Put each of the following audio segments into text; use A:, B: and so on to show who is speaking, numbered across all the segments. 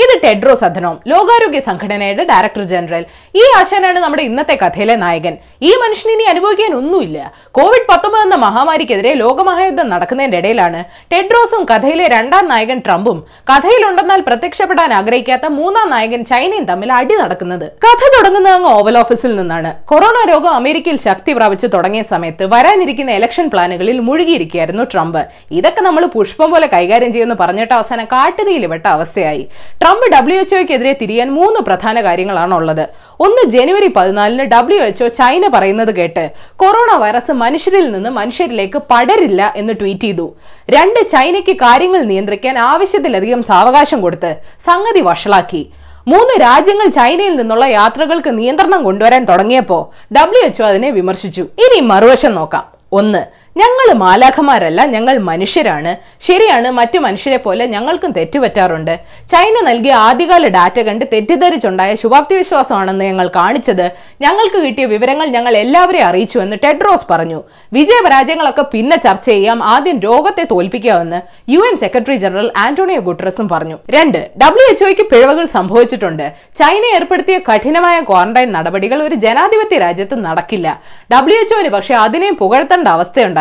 A: ഇത് Tedros Adhanom ലോകാരോഗ്യ സംഘടനയുടെ ഡയറക്ടർ ജനറൽ. ഈ ആശാനാണ് നമ്മുടെ ഇന്നത്തെ കഥയിലെ നായകൻ. ഈ മനുഷ്യന് ഇനി അനുഭവിക്കാൻ ഒന്നുമില്ല. കോവിഡ് പത്തൊമ്പത് എന്ന മഹാമാരിക്കെതിരെ ലോകമഹായുദ്ധം നടക്കുന്നതിന്റെ ഇടയിലാണ് ടെഡ്രോസും കഥയിലെ രണ്ടാം നായകൻ ട്രംപും കഥയിലുണ്ടെന്നാൽ പ്രത്യക്ഷപ്പെടാൻ ആഗ്രഹിക്കാത്ത മൂന്നാം നായകൻ ചൈനയും തമ്മിൽ അടി നടക്കുന്നത്. കഥ തുടങ്ങുന്നത് അങ്ങ് ഓവൽ ഓഫീസിൽ നിന്നാണ്. കൊറോണ രോഗം അമേരിക്കയിൽ ശക്തി പ്രാപിച്ചു തുടങ്ങിയ സമയത്ത് വരാനിരിക്കുന്ന ഇലക്ഷൻ പ്ലാനുകളിൽ മുഴുകിയിരിക്കുകയായിരുന്നു ട്രംപ്. ഇതൊക്കെ നമ്മൾ പുഷ്പം പോലെ കൈകാര്യം ചെയ്യുമെന്ന് പറഞ്ഞിട്ട് അവസാനം കാട്ടുതീയിൽ അവസ്ഥയായി. ട്രംപ് ഡബ്ല്യു എച്ച്ഒക്കെതിരെ തിരിയാൻ മൂന്ന് പ്രധാന കാര്യങ്ങളാണ് ഉള്ളത് ഒന്ന് ജനുവരി പതിനാലിന് ഡബ്ല്യു എച്ച്ഒ ചൈന പറയുന്നത് കേട്ട് കൊറോണ വൈറസ് മനുഷ്യരിൽ നിന്ന് മനുഷ്യരിലേക്ക് പടരില്ല എന്ന് ട്വീറ്റ് ചെയ്തു. രണ്ട് ചൈനയ്ക്ക് കാര്യങ്ങൾ നിയന്ത്രിക്കാൻ ആവശ്യത്തിലധികം സാവകാശം കൊടുത്ത് സംഗതി വഷളാക്കി. മൂന്ന് രാജ്യങ്ങൾ ചൈനയിൽ നിന്നുള്ള യാത്രകൾക്ക് നിയന്ത്രണം കൊണ്ടുവരാൻ തുടങ്ങിയപ്പോ ഡബ്ല്യു അതിനെ വിമർശിച്ചു. ഇനി മറുവശം നോക്കാം. ഒന്ന് ഞങ്ങൾ മാലാഖമാരല്ല ഞങ്ങൾ മനുഷ്യരാണ്. ശരിയാണ് മറ്റു മനുഷ്യരെ പോലെ ഞങ്ങൾക്കും തെറ്റുപറ്റാറുണ്ട്. ചൈന നൽകിയ ആദ്യകാല ഡാറ്റ കണ്ട് തെറ്റിദ്ധരിച്ചുണ്ടായ ശുഭാപ്തി വിശ്വാസമാണെന്ന് ഞങ്ങൾ കാണിച്ചത്. ഞങ്ങൾക്ക് കിട്ടിയ വിവരങ്ങൾ ഞങ്ങൾ എല്ലാവരെയും അറിയിച്ചു എന്ന് ടെഡ്രോസ് പറഞ്ഞു. വിജയപരാജയങ്ങളൊക്കെ പിന്നെ ചർച്ച ചെയ്യാം ആദ്യം രോഗത്തെ തോൽപ്പിക്കാമെന്ന് U N secretary general Antonio ഗുട്ടറസും പറഞ്ഞു. രണ്ട് ഡബ്ല്യു എച്ച്ഒയ്ക്ക് പിഴവുകൾ സംഭവിച്ചിട്ടുണ്ട്. ചൈന ഏർപ്പെടുത്തിയ കഠിനമായ ക്വാറന്റൈൻ നടപടികൾ ഒരു ജനാധിപത്യ രാജ്യത്ത് നടക്കില്ല. ഡബ്ല്യു എച്ച്ഒന് പക്ഷേ അതിനെയും പുകഴ്ത്തേണ്ട അവസ്ഥയുണ്ടായി.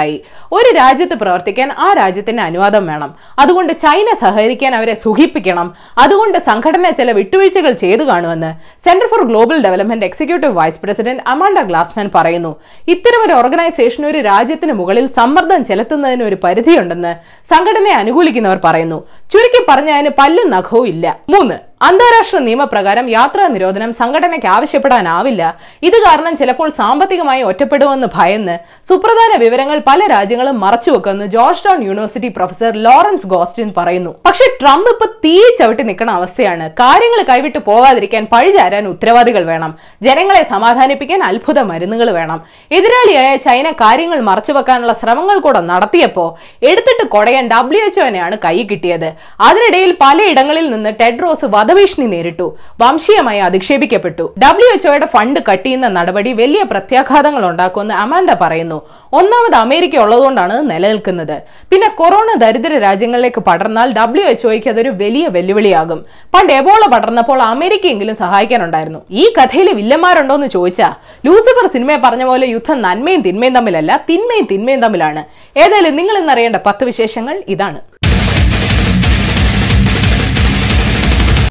A: ഒരു രാജ്യത്ത് പ്രവർത്തിക്കാൻ ആ രാജ്യത്തിന് അനുവാദം വേണം. അതുകൊണ്ട് ചൈന സഹകരിക്കാൻ അവരെ സുഖിപ്പിക്കണം. അതുകൊണ്ട് സംഘടന ചില വിട്ടുവീഴ്ചകൾ ചെയ്തു കാണുമെന്ന് centre for global development executive vice president Amanda Glassman പറയുന്നു. ഇത്തരം ഒരു ഓർഗനൈസേഷൻ ഒരു രാജ്യത്തിന് മുകളിൽ സമ്മർദ്ദം ചെലുത്തുന്നതിന് ഒരു പരിധിയുണ്ടെന്ന് സംഘടനയെ അനുകൂലിക്കുന്നവർ പറയുന്നു. ചുരുക്കി പറഞ്ഞ അതിന് പല്ലും നഖവും ഇല്ല. മൂന്ന് അന്താരാഷ്ട്ര നിയമപ്രകാരം യാത്രാ നിരോധനം സംഘടനയ്ക്ക് ആവശ്യപ്പെടാനാവില്ല. ഇത് കാരണം ചിലപ്പോൾ സാമ്പത്തികമായി ഒറ്റപ്പെടുമെന്ന് ഭയന്ന് സുപ്രധാന വിവരങ്ങൾ പല രാജ്യങ്ങളും മറച്ചുവെക്കുമെന്ന് Georgetown university professor Lawrence Gostin പറയുന്നു. പക്ഷെ ട്രംപ് ഇപ്പൊ തീ ചവിട്ടി നിൽക്കുന്ന അവസ്ഥയാണ്. കാര്യങ്ങൾ കൈവിട്ട് പോകാതിരിക്കാൻ പഴിചാരാൻ ഉത്തരവാദികൾ വേണം. ജനങ്ങളെ സമാധാനിപ്പിക്കാൻ അത്ഭുത മരുന്നുകൾ വേണം. എതിരാളിയായ ചൈന കാര്യങ്ങൾ മറച്ചുവെക്കാനുള്ള ശ്രമങ്ങൾ കൂടെ നടത്തിയപ്പോ എടുത്തിട്ട് കൊടയാൻ ഡബ്ല്യു എച്ച്ഒനെയാണ് കൈ കിട്ടിയത്. അതിനിടയിൽ പലയിടങ്ങളിൽ നിന്ന് ടെഡ്രോസ് വധഭീഷണി നേരിട്ടു. വംശീയമായി അധിക്ഷേപിക്കപ്പെട്ടു. ഡബ്ല്യു എച്ച്ഒയുടെ ഫണ്ട് കട്ട് ചെയ്യുന്ന നടപടി വലിയ പ്രത്യാഘാതങ്ങൾ ഉണ്ടാക്കുമെന്ന് അമാൻഡ പറയുന്നു. ഒന്നാമത് അമേരിക്ക ഉള്ളതുകൊണ്ടാണ് നിലനിൽക്കുന്നത്. പിന്നെ കൊറോണ ദരിദ്ര രാജ്യങ്ങളിലേക്ക് പടർന്നാൽ ഡബ്ല്യു എച്ച്ഒയ്ക്ക് അതൊരു വലിയ വെല്ലുവിളിയാകും. പണ്ട് എബോള പടർന്നപ്പോൾ അമേരിക്കയെങ്കിലും സഹായിക്കാനുണ്ടായിരുന്നു. ഈ കഥയിൽ വില്ലന്മാരുണ്ടോ എന്ന് ചോദിച്ചാ ലൂസിഫർ സിനിമയെ പറഞ്ഞ പോലെ യുദ്ധം നന്മയും തിന്മയും തമ്മിലല്ല തിന്മയും തിന്മയും തമ്മിലാണ്. ഏതായാലും നിങ്ങൾ ഇന്നറിയേണ്ട പത്ത് വിശേഷങ്ങൾ ഇതാണ്.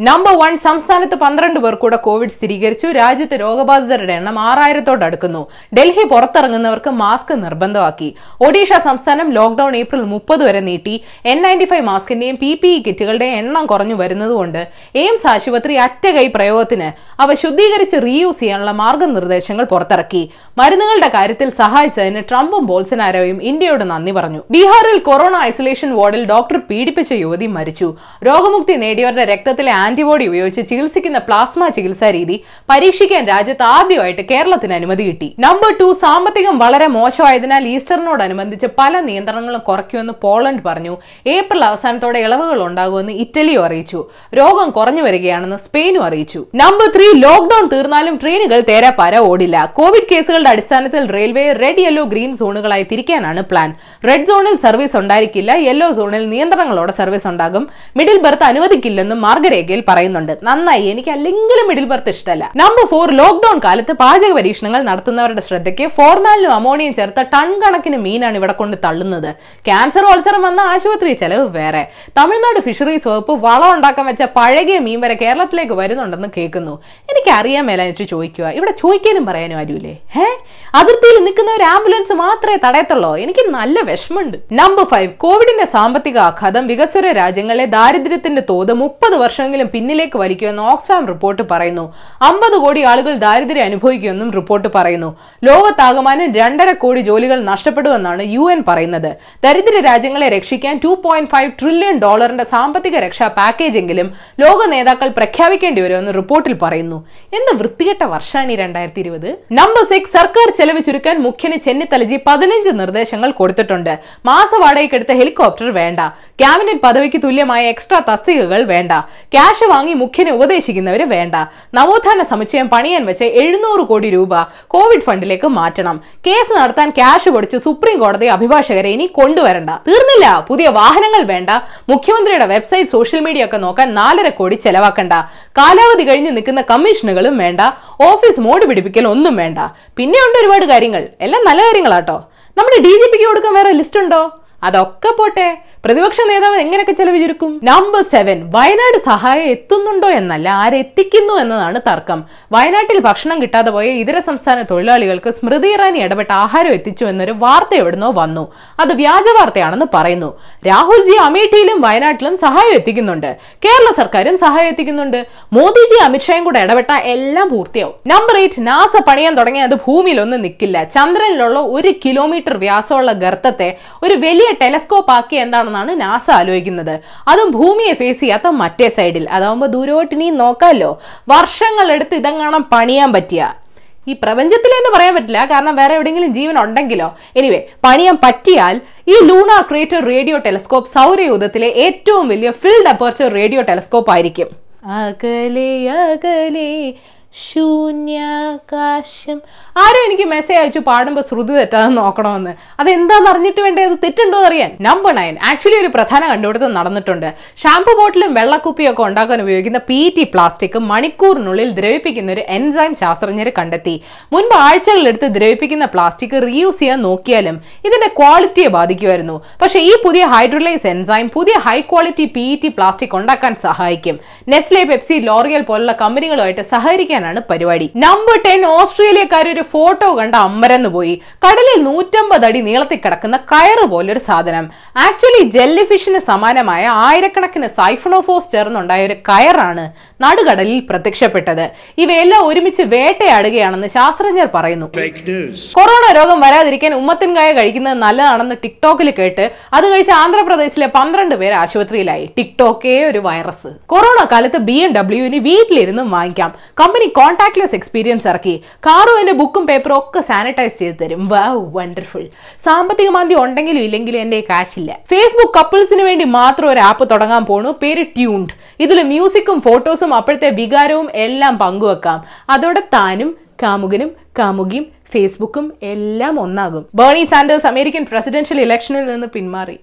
A: നമ്പർ വൺ സംസ്ഥാനത്ത് പന്ത്രണ്ട് പേർ കൂടെ കോവിഡ് സ്ഥിരീകരിച്ചു. രാജ്യത്ത് രോഗബാധിതരുടെ എണ്ണം ആറായിരത്തോട് അടുക്കുന്നു. ഡൽഹി പുറത്തിറങ്ങുന്നവർക്ക് മാസ്ക് നിർബന്ധമാക്കി. ഒഡീഷ സംസ്ഥാനം ലോക്ഡൌൺ ഏപ്രിൽ മുപ്പത് വരെ നീട്ടി. എൻ നയന്റി ഫൈവ് മാസ്കിന്റെയും പി പി ഇ കിറ്റുകളുടെയും എണ്ണം കുറഞ്ഞു വരുന്നതുകൊണ്ട് എയിംസ് ആശുപത്രി അറ്റകൈ പ്രയോഗത്തിന് അവ ശുദ്ധീകരിച്ച് റീയൂസ് ചെയ്യാനുള്ള മാർഗനിർദ്ദേശങ്ങൾ പുറത്തിറക്കി. മരുന്നുകളുടെ കാര്യത്തിൽ സഹായിച്ചതിന് ട്രംപും ബോൾസനാരോയും ഇന്ത്യയോട് നന്ദി പറഞ്ഞു. ബീഹാറിൽ കൊറോണ ഐസൊലേഷൻ വാർഡിൽ ഡോക്ടർ പീഡിപ്പിച്ച യുവതി മരിച്ചു. രോഗമുക്തി നേടിയവരുടെ രക്തത്തിലെ ആന്റിബോഡി ഉപയോഗിച്ച് ചികിത്സിക്കുന്ന പ്ലാസ്മ ചികിത്സാ രീതി പരീക്ഷിക്കാൻ രാജ്യത്ത് ആദ്യമായിട്ട് കേരളത്തിന് അനുമതി കിട്ടി. നമ്പർ ടു സാമ്പത്തികം വളരെ മോശമായതിനാൽ ഈസ്റ്ററിനോടനുബന്ധിച്ച് പല നിയന്ത്രണങ്ങളും കുറയ്ക്കുമെന്ന് പോളണ്ട് പറഞ്ഞു. ഏപ്രിൽ അവസാനത്തോടെ ഇളവുകൾ ഉണ്ടാകുമെന്ന് ഇറ്റലിയും അറിയിച്ചു. രോഗം കുറഞ്ഞു വരികയാണെന്ന് സ്പെയിനും അറിയിച്ചു. നമ്പർ ത്രീ ലോക്ഡൌൺ തീർന്നാലും ട്രെയിനുകൾ തേരാപ്പാര ഓടില്ല. കോവിഡ് കേസുകളുടെ അടിസ്ഥാനത്തിൽ റെയിൽവേ റെഡ് യെല്ലോ ഗ്രീൻ സോണുകളായി തിരിക്കാനാണ് പ്ലാൻ. റെഡ് സോണിൽ സർവീസ് ഉണ്ടായിരിക്കില്ല യെല്ലോ സോണിൽ നിയന്ത്രണങ്ങളോടെ സർവീസ് ഉണ്ടാകും. മിഡിൽ ബർത്ത് അനുവദിക്കില്ലെന്നും മാർഗരേഖയിൽ പറയുന്നുണ്ട് നന്നായി എനിക്ക് അല്ലെങ്കിലും മിഡിൽ ബർത്ത് ഇഷ്ടമല്ല നമ്പർ ഫോർ ലോക്ഡൌൺ കാലത്ത് പാചക പരീക്ഷണങ്ങൾ നടത്തുന്നവരുടെ ശ്രദ്ധയ്ക്ക് ഫോർമാലിനും അമോണിയും ചേർത്ത ടൺ കണക്കിന് മീനാണ് ഇവിടെ കൊണ്ട് തള്ളുന്നത്. ക്യാൻസർ മത്സരം വന്ന ആശുപത്രി ചെലവ് വേറെ. തമിഴ്നാട് ഫിഷറീസ് വകുപ്പ് വളം ഉണ്ടാക്കാൻ വെച്ച പഴകിയ മീൻ വരെ കേരളത്തിലേക്ക് വരുന്നുണ്ടെന്ന് കേൾക്കുന്നു. എനിക്ക് അറിയാൻ മേലായിട്ട് ചോദിക്കുക. ഇവിടെ ചോദിക്കാനും പറയാനും ആരുമില്ലേ? ഹേ? അതിർത്തിയിൽ നിൽക്കുന്ന ഒരു ആംബുലൻസ് മാത്രമേ തടയത്തുള്ളൂ? എനിക്ക് നല്ല വിഷമമുണ്ട്. നമ്പർ ഫൈവ് കോവിഡിന്റെ സാമ്പത്തിക ആഘാതം വികസ്വര രാജ്യങ്ങളെ ദാരിദ്ര്യത്തിന്റെ തോത് മുപ്പത് വർഷമെങ്കിലും പിന്നിലേക്ക് വലിക്കുമെന്ന് ഓക്സ്ഫാം റിപ്പോർട്ട് പറയുന്നു. അമ്പത് കോടി ആളുകൾ ദാരിദ്ര്യം അനുഭവിക്കുമെന്നും റിപ്പോർട്ട് പറയുന്നു. ലോകത്താകമാനം രണ്ടര കോടി ജോലികൾ നഷ്ടപ്പെടുമെന്നാണ് യു എൻ പറയുന്നത്. ദരിദ്ര രാജ്യങ്ങളെ രക്ഷിക്കാൻ ടു പോയിന്റ് ഫൈവ് ട്രില്യൺ ഡോളറിന്റെ സാമ്പത്തിക രക്ഷാ പാക്കേജെങ്കിലും ലോക നേതാക്കൾ പ്രഖ്യാപിക്കേണ്ടി വരുമെന്ന് റിപ്പോർട്ടിൽ പറയുന്നു. എന്ത് വൃത്തികെട്ട വർഷമാണ് ഈ രണ്ടായിരത്തി ഇരുപത് നമ്പർ സിക്സ് സർക്കാർ ചെലവ് ചുരുക്കാൻ മുഖ്യന് ചെന്നിത്തലജി പതിനഞ്ച് നിർദ്ദേശങ്ങൾ കൊടുത്തിട്ടുണ്ട്. മാസ വാടകയ്ക്കെടുത്ത ഹെലികോപ്റ്റർ വേണ്ട. ക്യാബിനറ്റ് പദവിക്ക് തുല്യമായ എക്സ്ട്രാ തസ്തികകൾ വേണ്ട. ക്യാഷ് കാശ് വാങ്ങി മുഖ്യനെ ഉപദേശിക്കുന്നവര് വേണ്ട. നവോത്ഥാന സമുച്ചയം പണിയാൻ വെച്ച് എഴുന്നൂറ് കോടി രൂപ കോവിഡ് ഫണ്ടിലേക്ക് മാറ്റണം. കേസ് നടത്താൻ ക്യാഷ് പൊടിച്ച് സുപ്രീം കോടതി അഭിഭാഷകരെ ഇനി കൊണ്ടുവരണ്ട. തീർന്നില്ല. പുതിയ വാഹനങ്ങൾ വേണ്ട. മുഖ്യമന്ത്രിയുടെ വെബ്സൈറ്റ് സോഷ്യൽ മീഡിയ ഒക്കെ നോക്കാൻ നാലര കോടി ചെലവാക്കണ്ട. കാലാവധി കഴിഞ്ഞ് നിൽക്കുന്ന കമ്മീഷനുകളും വേണ്ട. ഓഫീസ് മോഡ് പിടിപ്പിക്കൽ ഒന്നും വേണ്ട. പിന്നെയുണ്ട് ഒരുപാട് കാര്യങ്ങൾ. എല്ലാം നല്ല കാര്യങ്ങളാട്ടോ. നമ്മുടെ ഡി ജി പിക്ക് കൊടുക്കാൻ വേറെ ലിസ്റ്റ് ഉണ്ടോ? അതൊക്കെ പോട്ടെ. പ്രതിപക്ഷ നേതാവ് എങ്ങനെയൊക്കെ ചെലവ് ചുരുക്കും നമ്പർ സെവൻ വയനാട് സഹായം എത്തുന്നുണ്ടോ എന്നല്ല ആരെത്തിക്കുന്നു എന്നതാണ് തർക്കം. വയനാട്ടിൽ ഭക്ഷണം കിട്ടാതെ പോയ ഇതര സംസ്ഥാന തൊഴിലാളികൾക്ക് സ്മൃതി ഇറാനി ഇടപെട്ട ആഹാരം എത്തിച്ചു എന്നൊരു വാർത്ത എവിടുന്നോ വന്നു. അത് വ്യാജ വാർത്തയാണെന്ന് പറയുന്നു. രാഹുൽജി അമേഠിയിലും വയനാട്ടിലും സഹായം എത്തിക്കുന്നുണ്ട്. കേരള സർക്കാരും സഹായം എത്തിക്കുന്നുണ്ട്. മോദിജി അമിത്ഷായും കൂടെ ഇടപെട്ട എല്ലാം പൂർത്തിയാവും. നമ്പർ എയ്റ്റ് നാസ പണിയാൻ തുടങ്ങിയ അത് ഭൂമിയിലൊന്നും നിൽക്കില്ല ചന്ദ്രനിലുള്ള ഒരു കിലോമീറ്റർ വ്യാസമുള്ള ഗർത്തത്തെ ഒരു വലിയ ടെലസ്കോപ്പ് ആക്കി എന്താണെന്നാണ് നാസ ആലോചിക്കുന്നത്. അതും ഭൂമിയെ ഫേസ് ചെയ്യാത്ത മറ്റേ സൈഡിൽ അതാവുമ്പോൾ ദൂരോട്ട് ഇനി നോക്കാമല്ലോ വർഷങ്ങളെടുത്ത് ഇതെങ്ങാണം പണിയാൻ പറ്റിയ? ഈ പ്രപഞ്ചത്തിലെന്ന് പറയാൻ പറ്റില്ല. കാരണം വേറെ എവിടെയെങ്കിലും ജീവൻ ഉണ്ടെങ്കിലോ? എനിവേ പണിയാൻ പറ്റിയാൽ ഈ ലൂണാർ ക്രിയേറ്റർ റേഡിയോ ടെലിസ്കോപ്പ് സൗരയൂഥത്തിലെ ഏറ്റവും വലിയ ഫിൽഡ് അപ്പർച്ചർ റേഡിയോ ടെലിസ്കോപ്പ് ആയിരിക്കും. അകലെ അകലെ ശൂന്യാകാശം. ആരും എനിക്ക് മെസ്സേജ് അയച്ചു പാടുമ്പോൾ ശ്രുതി തെറ്റാതെ നോക്കണമെന്ന്. അതെന്താന്ന് അറിഞ്ഞിട്ട് വേണ്ടേ? അത് തെറ്റുണ്ടോ അറിയാൻ. നമ്പർ നയൻ ആക്ച്വലി ഒരു പ്രധാന കണ്ടുപിടുത്തം നടന്നിട്ടുണ്ട്. ഷാംപൂ ബോട്ടിലും വെള്ളക്കുപ്പിയും ഒക്കെ ഉണ്ടാക്കാൻ ഉപയോഗിക്കുന്ന പി ടി പ്ലാസ്റ്റിക് മണിക്കൂറിനുള്ളിൽ ദ്രവിപ്പിക്കുന്ന ഒരു എൻസൈം ശാസ്ത്രജ്ഞർ കണ്ടെത്തി. മുൻപ് ആഴ്ചകളെടുത്ത് ദ്രവിപ്പിക്കുന്ന പ്ലാസ്റ്റിക് റീയൂസ് ചെയ്യാൻ നോക്കിയാലും ഇതിന്റെ ക്വാളിറ്റിയെ ബാധിക്കുമായിരുന്നു. പക്ഷേ ഈ പുതിയ ഹൈഡ്രോലൈസ് എൻസൈം പുതിയ high quality P T plastic ഉണ്ടാക്കാൻ സഹായിക്കും. നെസ്ലെ പെപ്സി ലോറിയൽ പോലുള്ള കമ്പനികളുമായിട്ട് സഹകരിക്കാനാണ് പരിപാടി. നമ്പർ ടെൻ ഓസ്ട്രേലിയക്കാർ ഒരു ഫോട്ടോ കണ്ട അമ്മരന്ന് പോയി. കടലിൽ നൂറ്റമ്പത് അടി നീളത്തിൽ കിടക്കുന്ന കയറ് പോലൊരു സാധനം. ആക്ച്വലി ജെല്ലി ഫിഷിന് സമാനമായ ആയിരക്കണക്കിന് സൈഫണോഫോസ് ചേർന്നുണ്ടായ ഒരു കയറാണ് നടുകടലിൽ പ്രത്യക്ഷപ്പെട്ടത്. ഇവയെല്ലാം ഒരുമിച്ച് വേട്ടയാടുകയാണെന്ന് ശാസ്ത്രജ്ഞർ പറയുന്നു. കൊറോണ രോഗം വരാതിരിക്കാൻ ഉമ്മത്തിൻകായ കഴിക്കുന്നത് നല്ലതാണെന്ന് ടിക്ടോക്കിൽ കേട്ട് അത് കഴിച്ച് ആന്ധ്രാപ്രദേശിലെ പന്ത്രണ്ട് പേര് ആശുപത്രിയിലായി. ടിക്ടോക്കേ ഒരു വൈറസ്. കൊറോണ കാലത്ത് ബി എം ഡബ്ല്യുവിന് വീട്ടിലിരുന്ന് വാങ്ങിക്കാം. കമ്പനി കോൺടാക്ട്ലെസ് എക്സ്പീരിയൻസ് ഇറക്കി. കാറും എന്റെ ബുക്കും പേപ്പറും ഒക്കെ സാനിറ്റൈസ് ചെയ്ത് തരും. വാ വണ്ടർഫുൾ സാമ്പത്തിക മാന്ദ്യം ഉണ്ടെങ്കിലും ഇല്ലെങ്കിലും എന്റെ കാശില്ല ഫേസ്ബുക്ക് കപ്പിൾസിന് വേണ്ടി മാത്രം ഒരു ആപ്പ് തുടങ്ങാൻ പോണു. പേര് ട്യൂൺഡ് ഇതിൽ മ്യൂസിക്കും ഫോട്ടോസും അപ്പോഴത്തെ വികാരവും എല്ലാം പങ്കുവെക്കാം. അതോടെ താനും കാമുകനും കാമുകിയും ഫേസ്ബുക്കും എല്ലാം ഒന്നാകും. ബേണി സാൻഡേഴ്സ് അമേരിക്കൻ പ്രസിഡൻഷ്യൽ ഇലക്ഷനിൽ നിന്ന് പിന്മാറി.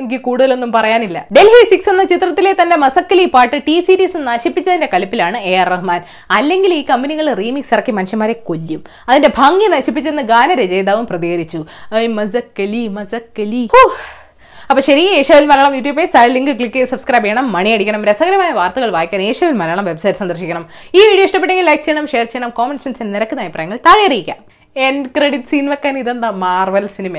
A: എനിക്ക് കൂടുതലൊന്നും പറയാനില്ല. ഡൽഹി സിക്സ് എന്ന ചിത്രത്തിലെ തന്റെ മസക്കലി പാട്ട് ടി സീരീസ് നശിപ്പിച്ചതിന്റെ കലിപ്പിലാണ് എ ആർ റഹ്മാൻ. അല്ലെങ്കിൽ ഈ കമ്പനികൾ റീമിക്സ് ഇറക്കി മനുഷ്യന്മാരെ കൊല്ലും. അതിന്റെ ഭംഗി നശിപ്പിച്ചെന്ന് ഗാനരചയിതാവും പ്രതികരിച്ചു. മസക്കലി മസക്കലി. ഹൂ. അപ്പൊ ശരി ഏഷ്യവിൽ Malayalam YouTube page link click ചെയ്ത് സബ്സ്ക്രൈബ് ചെയ്യണം. മണി അടിക്കണം. രസകരമായ വാർത്തകൾ വായിക്കാൻ ഏഷ്യവിൽ മലയാളം വെബ്സൈറ്റ് സന്ദർശിക്കണം. ഈ വീഡിയോ ഇഷ്ടപ്പെട്ടെങ്കിൽ ലൈക്ക് ചെയ്യണം ഷെയർ ചെയ്യണം കോമന്റ് സെൻസിൽ നിരക്കുന്ന അഭിപ്രായങ്ങൾ താഴെ അറിയിക്കാം. എൻ ക്രെഡിറ്റ് സീൻ വെക്കാൻ ഇതെന്താ മാർവൽ സിനിമ